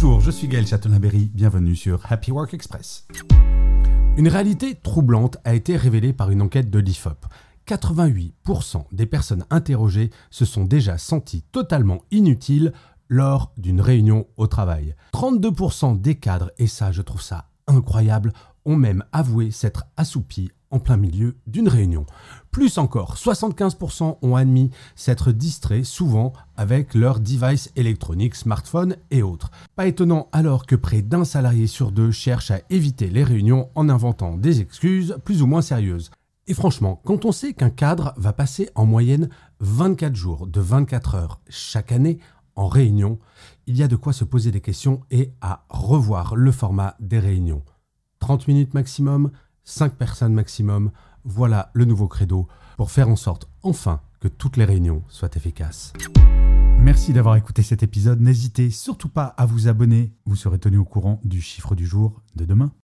Bonjour, je suis Gaël Chatonaberry, bienvenue sur Happy Work Express. Une réalité troublante a été révélée par une enquête de l'IFOP. 88% des personnes interrogées se sont déjà senties totalement inutiles lors d'une réunion au travail. 32% des cadres, et ça je trouve ça incroyable, ont même avoué s'être assoupis en plein milieu d'une réunion. Plus encore, 75% ont admis s'être distraits souvent avec leurs devices électroniques, smartphones et autres. Pas étonnant alors que près d'un salarié sur deux cherche à éviter les réunions en inventant des excuses plus ou moins sérieuses. Et franchement, quand on sait qu'un cadre va passer en moyenne 24 jours de 24 heures chaque année en réunion, il y a de quoi se poser des questions et à revoir le format des réunions. 30 minutes maximum, 5 personnes maximum, voilà le nouveau credo pour faire en sorte enfin que toutes les réunions soient efficaces. Merci d'avoir écouté cet épisode. N'hésitez surtout pas à vous abonner. Vous serez tenu au courant du chiffre du jour de demain.